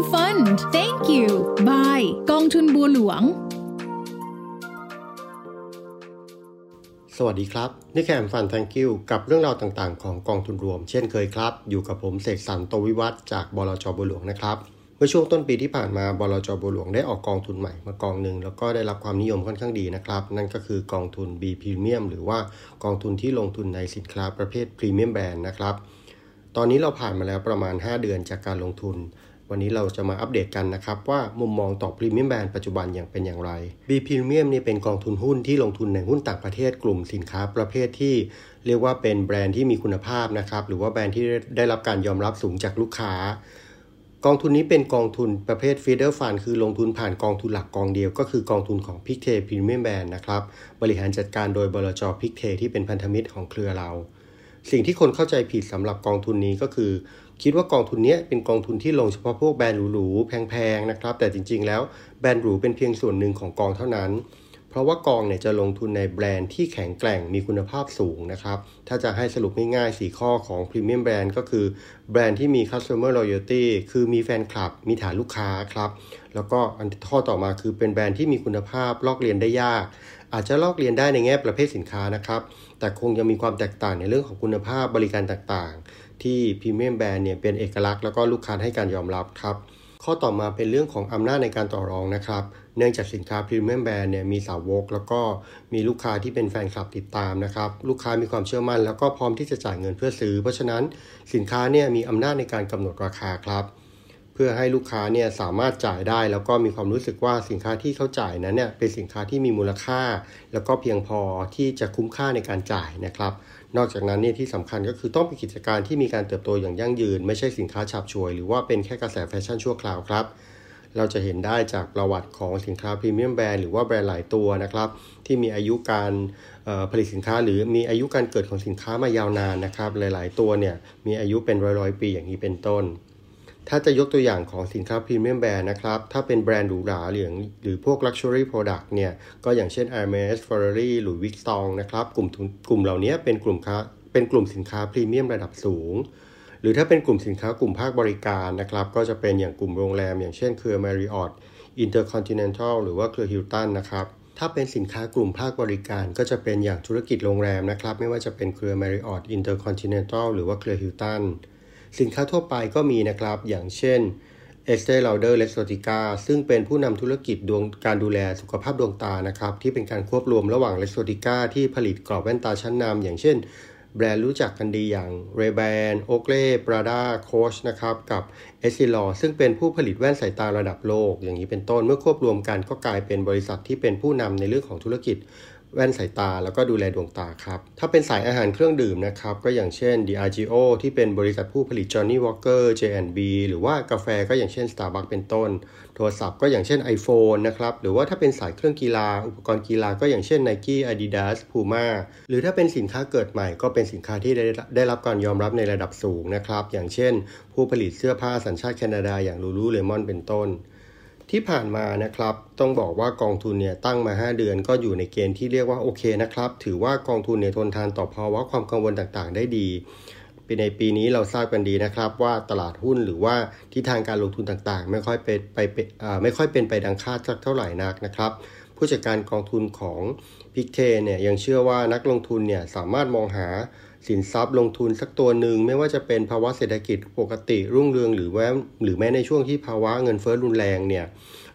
Premium Fund Thank you Bye กองทุนบัวหลวง สวัสดีครับ นี่แคมฟัน thank you กับเรื่องราวต่างๆ ของกองทุนรวม เช่นเคยครับ อยู่กับผมเสกสรรโตวิวัฒจากบลจบัวหลวงนะครับเมื่อช่วงต้นปีที่ผ่านมาบลจบัวหลวงได้ออกกองทุนใหม่มากองหนึ่งแล้วก็ได้รับความนิยมค่อนข้างดีนะครับ นั่นก็คือกองทุน B Premium หรือว่ากองทุนที่ลงทุนในสินค้าประเภท Premium Brand นะครับตอนนี้เราผ่านมาแล้วประมาณ 5 เดือนจากการลงทุน วันนี้เราจะมาอัปเดตกันนะครับ ว่ามุมมองต่อพรีเมียมแบรนด์ปัจจุบันอย่างเป็นอย่างไร B Premium นี่เป็นกองทุนหุ้นที่ลงทุนในหุ้นต่างประเทศกลุ่มสินค้าประเภทที่เรียกว่าเป็นแบรนด์ที่มีคุณภาพนะครับ หรือว่าแบรนด์ที่ได้รับการยอมรับสูงจากลูกค้า กองทุนนี้เป็นกองทุนประเภท feeder fund คือลงทุนผ่านกองทุนหลักกองเดียว ก็คือกองทุนของ p i c t e Premium Band นด์นะครับบริหารจัดการโดยบลจ p i c t e ที่เป็นพันธมิตรของเครือเราสิ่งที่คนเข้าใจผิดสำหรับกองทุนนี้ก็คือ คิดว่ากองทุนนี้เป็นกองทุนที่ลงเฉพาะพวกแบรนด์หรูๆแพงๆนะครับ แต่จริง ๆ แล้วแบรนด์หรูเป็นเพียงส่วนหนึ่งของกองเท่านั้น เพราะว่ากองเนี่ยจะลงทุนในแบรนด์ที่แข็งแกร่งมีคุณภาพสูงนะครับ ถ้าจะให้สรุปง่ายๆ 4 ข้อของ Premium Brand ก็คือแบรนด์ที่มี Customer Loyalty คือมีแฟนคลับ มีฐานลูกค้าครับ แล้วก็อันข้อต่อมาคือเป็นแบรนด์ที่มีคุณภาพลอกเรียนได้ยากอาจจะลอกเรียนได้ในแง่ประเภทสินค้านะครับ แต่คงยังมีความแตกต่างในเรื่องของคุณภาพบริการต่างๆ ที่พรีเมียมแบรนด์เนี่ยเป็นเอกลักษณ์แล้วก็ลูกค้าให้การยอมรับครับ ข้อต่อมาเป็นเรื่องของอำนาจในการต่อรองนะครับ เนื่องจากสินค้าพรีเมียมแบรนด์เนี่ยมีสาวก แล้วก็มีลูกค้าที่เป็นแฟนคลับติดตามนะครับ ลูกค้ามีความเชื่อมั่น แล้วก็พร้อมที่จะจ่ายเงินเพื่อซื้อ เพราะฉะนั้นสินค้าเนี่ยมีอำนาจในการกำหนดราคาครับ พื่อให้ลูกค้าเนี่ยสามารถจ่ายได้ แล้วก็มีความรู้สึกว่าสินค้าที่เขาจ่ายนั้นเนี่ยเป็นสินค้าที่มีมูลค่า แล้วก็เพียงพอที่จะคุ้มค่าในการจ่ายนะครับนอกจากนั้นเนี่ยที่สำคัญก็คือต้องเป็นกิจการที่มีการเติบโตอย่างยั่งยืน ไม่ใช่สินค้าฉาบฉวย หรือว่าเป็นแค่กระแสแฟชั่นชั่วคราวครับ เราจะเห็นได้จากประวัติของสินค้า premium brand หรือว่าแบรนด์หลายตัวนะครับ ที่มีอายุการผลิตสินค้าหรือมีอายุการเกิดของสินค้ามายาวนานนะครับ หลาย ๆ ตัวเนี่ยมีอายุเป็นร้อยๆปีอย่างนี้เป็นต้น ถ้าจะยกตัวอย่างของสินค้า premium brand นะครับ ถ้าเป็นแบรนด์หรูหราหรือหรือพวก Luxury Product เนี่ย ก็อย่างเช่น Hermes Ferrari หรือ Vuitton นะครับ กลุ่มกลุ่มเหล่านี้เป็นกลุ่มค้าเป็นกลุ่มสินค้าพรีเมียมระดับสูง หรือถ้าเป็นกลุ่มสินค้ากลุ่มภาคบริการนะครับ ก็จะเป็นอย่างกลุ่มโรงแรม อย่างเช่นเครือ Marriott Intercontinental หรือว่าเครือ Hilton นะครับถ้าเป็นสินค้ากลุ่มภาคบริการก็จะเป็นอย่างธุรกิจโรงแรมนะครับ ไม่ว่าจะเป็นเครือ Marriott Intercontinental หรือว่าเครือ Hilton สินค้าทั่วไปก็มีนะครับ อย่างเช่น e s t e Lauder l e x o t i c a ซึ่งเป็นผู้นำธุรกิจดวงการดูแลสุขภาพดวงตานะครับ ที่เป็นการควบรวมระหว่าง l e x o t i c a ที่ผลิตกรอบแว่นตาชั้นนำอย่างเช่น แบรนด์รู้จักกันดีอย่าง Ray-Ban, Oakley, Prada, Coach นะครับ กับ e s s i l o r ซึ่งเป็นผู้ผลิตแว่นสายตาระดับโลก อย่างนี้เป็นต้นเมื่อควบรวมกันก็กลายเป็นบริษัทที่เป็นผู้นำในเรื่องของธุรกิจ แว่นสายตาแล้วก็ดูแลดวงตาครับ ถ้าเป็นสายอาหารเครื่องดื่มนะครับ ก็อย่างเช่น Diageo ที่เป็นบริษัทผู้ผลิต Johnny Walker J&B หรือว่ากาแฟก็อย่างเช่น Starbucks เป็นต้น โทรศัพท์ก็อย่างเช่น iPhone นะครับ หรือว่าถ้าเป็นสายเครื่องกีฬา อุปกรณ์กีฬาก็อย่างเช่น Nike Adidas Puma หรือถ้าเป็นสินค้าเกิดใหม่ ก็เป็นสินค้าที่ได้ได้รับการยอมรับในระดับสูงนะครับ อย่างเช่น ผู้ผลิตเสื้อผ้าสัญชาติแคนาดาอย่าง Lululemon เป็นต้น ที่ผ่านมานะครับ ต้องบอกว่ากองทุนเนี่ยตั้งมา 5 เดือนก็อยู่ในเกณฑ์ที่เรียกว่าโอเคนะครับ ถือว่ากองทุนเนี่ยทนทานต่อภาวะความกังวลต่างๆ ได้ดีในปีนี้เราทราบกันดีนะครับว่าตลาดหุ้นหรือว่าทิศทางการลงทุนต่างๆ ไม่ค่อยเป็นไปไม่ค่อยเป็นไปดังคาดสักเท่าไหร่นักนะครับ ผู้จัดการกองทุนของพิกเทเนี่ยยังเชื่อว่านักลงทุนเนี่ยสามารถมองหาสินทรัพย์ลงทุนสักตัวหนึ่งไม่ว่าจะเป็นภาวะเศรษฐกิจปกติรุ่งเรืองหรือแม้หรือแม้ในช่วงที่ภาวะเงินเฟ้อรุนแรงเนี่ย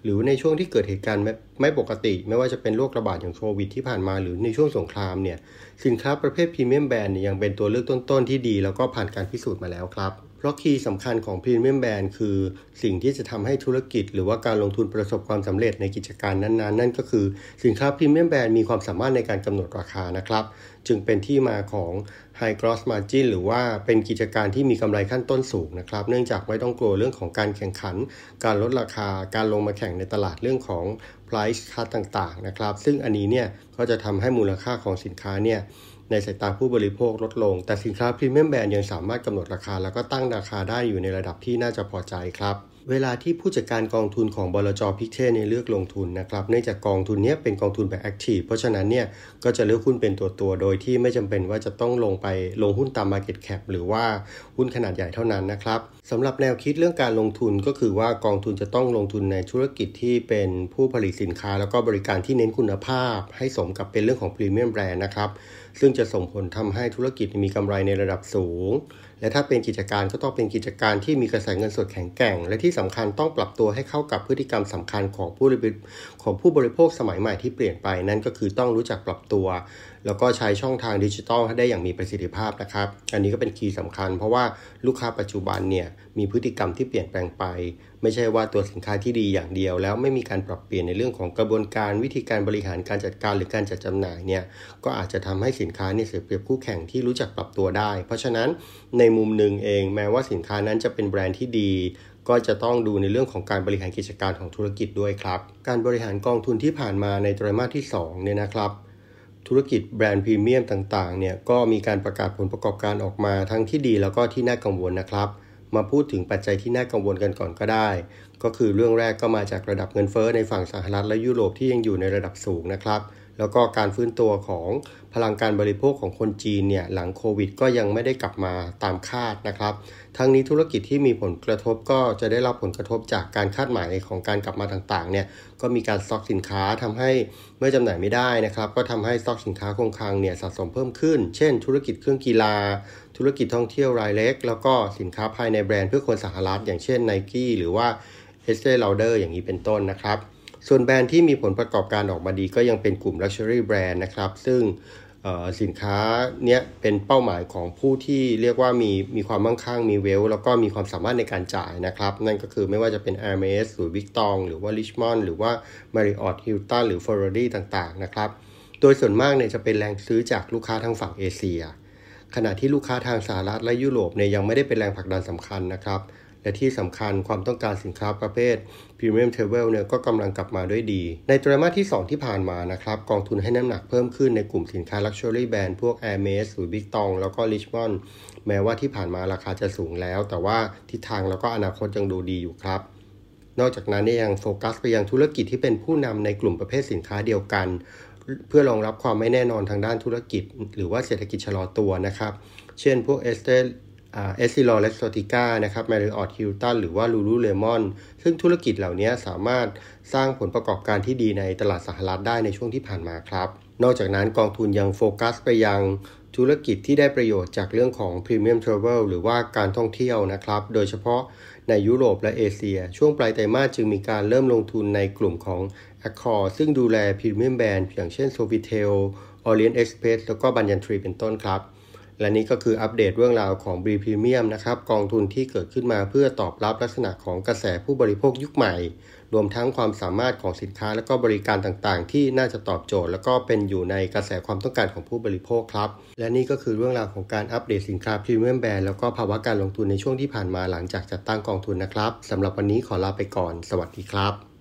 หรือในช่วงที่เกิดเหตุการณ์ไม่ไมปกติ ไม่ว่าจะเป็นโรคระบาดอย่างโควิดที่ผ่านมาหรือในช่วงสงครามเนี่ยสินค้าประเภทพรีเมียมแบรนด์ยยังเป็นตัวเลือกต้นๆที่ดี แล้วก็ผ่านการพิสูจน์มาแล้วครับเพราะคีย์สำคัญของพรีเมียมแบรนด์คือสิ่งที่จะทำให้ธุรกิจ หรือว่าการลงทุนประสบความสำเร็จในกิจการนั้นๆ นั่นก็คือสินค้าพรีเมียมแบรนด์มีความสามารถในการกำหนดราคานะครับ จึงเป็นที่มาของ High Gross Margin หรือว่าเป็นกิจการที่มีกำไรขั้นต้นสูงนะครับ เนื่องจากไม่ต้องกลัวเรื่องของการแข่งขัน การลดราคา การลงมาแข่งในตลาดเรื่องของ price cut ต่างๆนะครับ ซึ่งอันนี้เนี่ยก็จะทำให้มูลค่าของสินค้าเนี่ย ในสายตาผู้บริโภคลดลง แต่สินค้า premium brand ยังสามารถกำหนดราคา แล้วก็ตั้งราคาได้อยู่ในระดับที่น่าจะพอใจครับเวลาที่ผู้จัดการกองทุนของบลจ Pictet เนี่ยเลือกลงทุนนะครับเนื่องจากกองทุนนี้เป็นกองทุนแบบ active เพราะฉะนั้นเนี่ยก็จะเลือกหุ้นเป็นตัวตัวโดยที่ไม่จำเป็นว่าจะต้องลงไปลงหุ้นตาม Market Cap หรือว่าหุ้นขนาดใหญ่เท่านั้นนะครับสำหรับแนวคิดเรื่องการลงทุนก็คือว่ากองทุนจะต้องลงทุนในธุรกิจที่เป็นผู้ผลิตสินค้า แล้วก็บริการที่เน้นคุณภาพ ให้สมกับเป็นเรื่องของ premium brand นะครับ ซึ่งจะส่งผลทำให้ธุรกิจมีกำไรในระดับสูง และถ้าเป็นกิจการก็ต้องเป็นกิจการที่มีกระแสเงินสดแข็งแกร่ง และที่สำคัญต้องปรับตัวให้เข้ากับพฤติกรรมสำคัญของผู้บริของผู้บริโภคสมัยใหม่ที่เปลี่ยนไปนั่นก็คือต้องรู้จักปรับตัว แล้วก็ใช้ช่องทางดิจิทัลให้ได้อย่างมีประสิทธิภาพนะครับ อันนี้ก็เป็นคีย์สำคัญ เพราะว่าลูกค้าปัจจุบันเนี่ยมีพฤติกรรมที่เปลี่ยนแปลงไป ไม่ใช่ว่าตัวสินค้าที่ดีอย่างเดียว แล้วไม่มีการปรับเปลี่ยนในเรื่องของกระบวนการวิธีการบริหารการจัดการหรือการจัดจำหน่ายเนี่ยก็อาจจะทำให้สินค้าเนี่ยเสียเปรียบคู่แข่งที่รู้จักปรับตัวได้ เพราะฉะนั้นในมุมหนึ่งเอง แม้ว่าสินค้านั้นจะเป็นแบรนด์ที่ดีก็จะต้องดูในเรื่องของการบริหารกิจการของธุรกิจด้วยครับ การบริหารกองทุนที่ผ่านมาในไตรมาสที่2เนี่ยนะครับ ธุรกิจแบรนด์พรีเมียมต่างๆเนี่ยก็มีการประกาศผลประกอบการออกมาทั้งที่ดีแล้วก็ที่น่ากังวลนะครับ มาพูดถึงปัจจัยที่น่ากังวลกันก่อนก็ได้ ก็คือเรื่องแรกก็มาจากระดับเงินเฟ้อในฝั่งสหรัฐและยุโรปที่ยังอยู่ในระดับสูงนะครับ แล้วก็การฟื้นตัวของพลังการบริโภคของคนจีนเนี่ยหลังโควิด ก็ยังไม่ได้กลับมาตามคาดนะครับ ทั้งนี้ธุรกิจที่มีผลกระทบก็จะได้รับผลกระทบจากการคาดหมายของการกลับมาต่างๆเนี่ยก็มีการสต็อกสินค้าทำให้เมื่อจำหน่ายไม่ได้นะครับ ก็ทำให้สต็อกสินค้าคงคลังเนี่ยสะสมเพิ่มขึ้น เช่น ธุรกิจเครื่องกีฬา ธุรกิจท่องเที่ยวรายเล็ก แล้วก็สินค้าภายในแบรนด์เพื่อคนสหรัฐ อย่างเช่น Nike หรือว่า Estee Lauder อย่างนี้เป็นต้นนะครับ ส่วนแบรนด์ที่มีผลประกอบการออกมาดีก็ยังเป็นกลุ่ม Luxury Brand นะครับ ซึ่งสินค้าเนี้ยเป็นเป้าหมายของผู้ที่เรียกว่ามีมีความมั่งคั่งมีเวล แล้วก็มีความสามารถในการจ่ายนะครับ นั่นก็คือไม่ว่าจะเป็น Hermes หรือ Vuitton หรือว่า Richemont หรือว่า Marriott Hilton หรือ Ferrari ต่างๆนะครับ โดยส่วนมากเนี่ยจะเป็นแรงซื้อจากลูกค้าทางฝั่งเอเชีย ขณะที่ลูกค้าทางสหรัฐและยุโรปเนี่ยยังไม่ได้เป็นแรงผลักดันสำคัญนะครับ และที่สำคัญความต้องการสินค้าประเภท Premium Travel เนี่ยก็กำลังกลับมาด้วยดี ในไตรมาสที่ 2 ที่ผ่านมานะครับกองทุนให้น้ำหนักเพิ่มขึ้นในกลุ่มสินค้า Luxury Brand พวก Hermes หรือ Big Tong แล้วก็ Richemont แม้ว่าที่ผ่านมาราคาจะสูงแล้ว แต่ว่าทิศทางแล้วก็อนาคตยังดูดีอยู่ครับนอกจากนั้นยังโฟกัสไปยังธุรกิจที่เป็นผู้นำในกลุ่มประเภทสินค้าเดียวกัน เพื่อรองรับความไม่แน่นอนทางด้านธุรกิจ หรือว่าเศรษฐกิจชะลอตัวนะครับ เช่นพวกเอสเต EssilorLuxottica นะครับ Marriott Hilton หรือว่า Lululemon ซึ่งธุรกิจเหล่านี้สามารถสร้างผลประกอบการที่ดีในตลาดสหรัฐได้ในช่วงที่ผ่านมาครับ นอกจากนั้นกองทุนยังโฟกัสไปยังธุรกิจที่ได้ประโยชน์จากเรื่องของ Premium Travel หรือว่าการท่องเที่ยวนะครับ โดยเฉพาะในยุโรปและเอเชีย ช่วงปลายไตรมาสจึงมีการเริ่มลงทุนในกลุ่มของ Accor ซึ่งดูแล Premium Brand อย่างเช่น Sofitel Orient Express แล้วก็บัญญันทรีเป็นต้นครับ และนี่ก็คืออัปเดตเรื่องราวของ B Premium นะครับกองทุนที่เกิดขึ้นมาเพื่อตอบรับลักษณะของกระแสผู้บริโภคยุคใหม่ รวมทั้งความสามารถของสินค้าและก็บริการต่างๆ ที่น่าจะตอบโจทย์ แล้วก็เป็นอยู่ในกระแสความต้องการของผู้บริโภคครับ และนี่ก็คือเรื่องราวของการอัปเดตสินค้าพรีเมียมแบรนด์แล้วก็ภาวะการลงทุนในช่วงที่ผ่านมาหลังจากจัดตั้งกองทุนนะครับสำหรับวันนี้ขอลาไปก่อน สวัสดีครับ